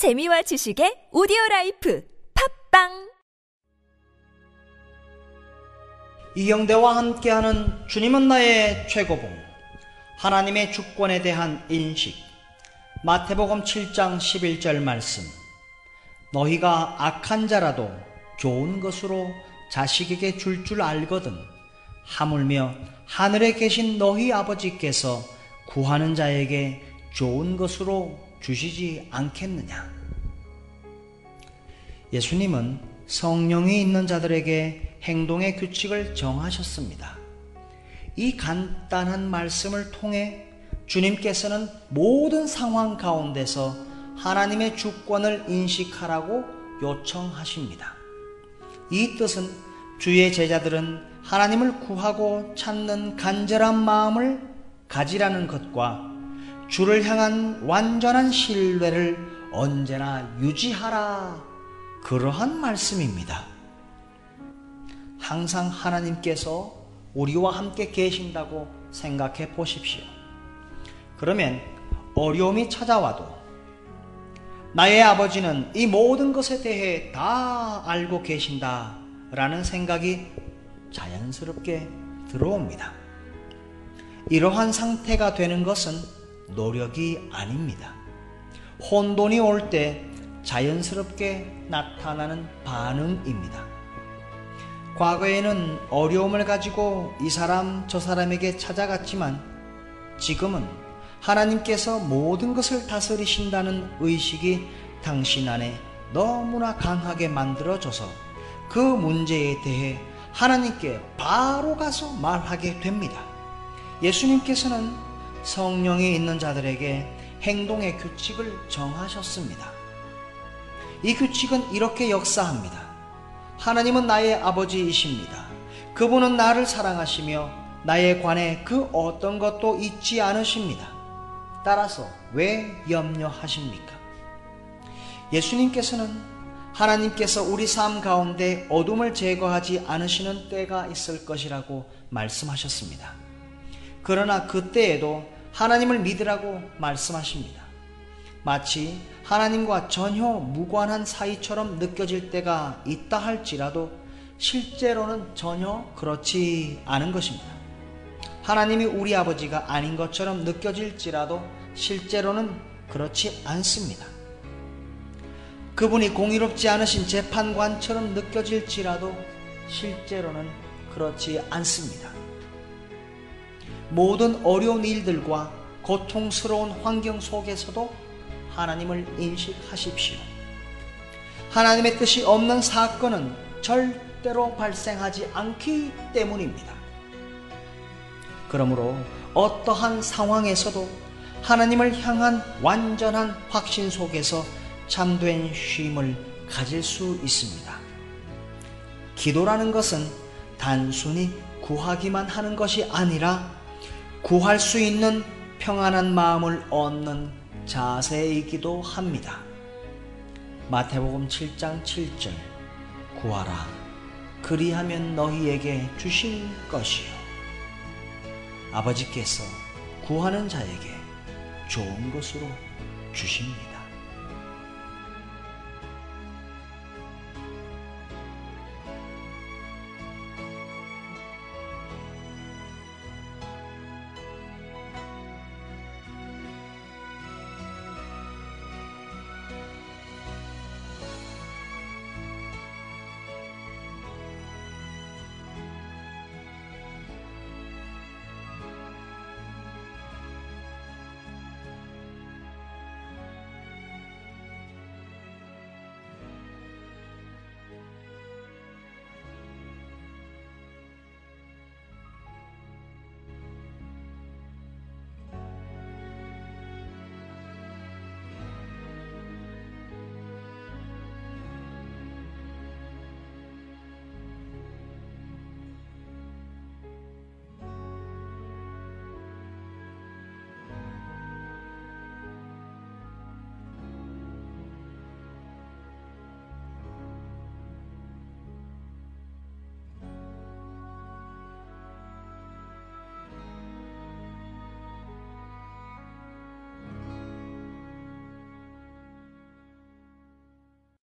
재미와 지식의 오디오 라이프 팟빵! 이경대와 함께하는 주님은 나의 최고봉 하나님의 주권에 대한 인식. 마태복음 7장 11절 말씀. 너희가 악한 자라도 좋은 것으로 자식에게 줄 줄 알거든 하물며 하늘에 계신 너희 아버지께서 구하는 자에게 좋은 것으로 주시지 않겠느냐 예수님은 성령이 있는 자들에게 행동의 규칙을 정하셨습니다. 이 간단한 말씀을 통해 주님께서는 모든 상황 가운데서 하나님의 주권을 인식하라고 요청하십니다. 이 뜻은 주의 제자들은 하나님을 구하고 찾는 간절한 마음을 가지라는 것과 주를 향한 완전한 신뢰를 언제나 유지하라 그러한 말씀입니다. 항상 하나님께서 우리와 함께 계신다고 생각해 보십시오. 그러면 어려움이 찾아와도 나의 아버지는 이 모든 것에 대해 다 알고 계신다 라는 생각이 자연스럽게 들어옵니다. 이러한 상태가 되는 것은 노력이 아닙니다. 혼돈이 올 때 자연스럽게 나타나는 반응입니다. 과거에는 어려움을 가지고 이 사람 저 사람에게 찾아갔지만 지금은 하나님께서 모든 것을 다스리신다는 의식이 당신 안에 너무나 강하게 만들어져서 그 문제에 대해 하나님께 바로 가서 말하게 됩니다. 예수님께서는 성령이 있는 자들에게 행동의 규칙을 정하셨습니다. 이 규칙은 이렇게 역사합니다. 하나님은 나의 아버지이십니다. 그분은 나를 사랑하시며 나에 관해 그 어떤 것도 잊지 않으십니다. 따라서 왜 염려하십니까? 예수님께서는 하나님께서 우리 삶 가운데 어둠을 제거하지 않으시는 때가 있을 것이라고 말씀하셨습니다. 그러나 그때에도 하나님을 믿으라고 말씀하십니다. 마치 하나님과 전혀 무관한 사이처럼 느껴질 때가 있다 할지라도 실제로는 전혀 그렇지 않은 것입니다. 하나님이 우리 아버지가 아닌 것처럼 느껴질지라도 실제로는 그렇지 않습니다. 그분이 공의롭지 않으신 재판관처럼 느껴질지라도 실제로는 그렇지 않습니다. 모든 어려운 일들과 고통스러운 환경 속에서도 하나님을 인식하십시오. 하나님의 뜻이 없는 사건은 절대로 발생하지 않기 때문입니다. 그러므로 어떠한 상황에서도 하나님을 향한 완전한 확신 속에서 참된 쉼을 가질 수 있습니다. 기도라는 것은 단순히 구하기만 하는 것이 아니라 구할 수 있는 평안한 마음을 얻는 자세이기도 합니다. 마태복음 7장 7절 구하라 그리하면 너희에게 주실 것이요 아버지께서 구하는 자에게 좋은 것으로 주십니다.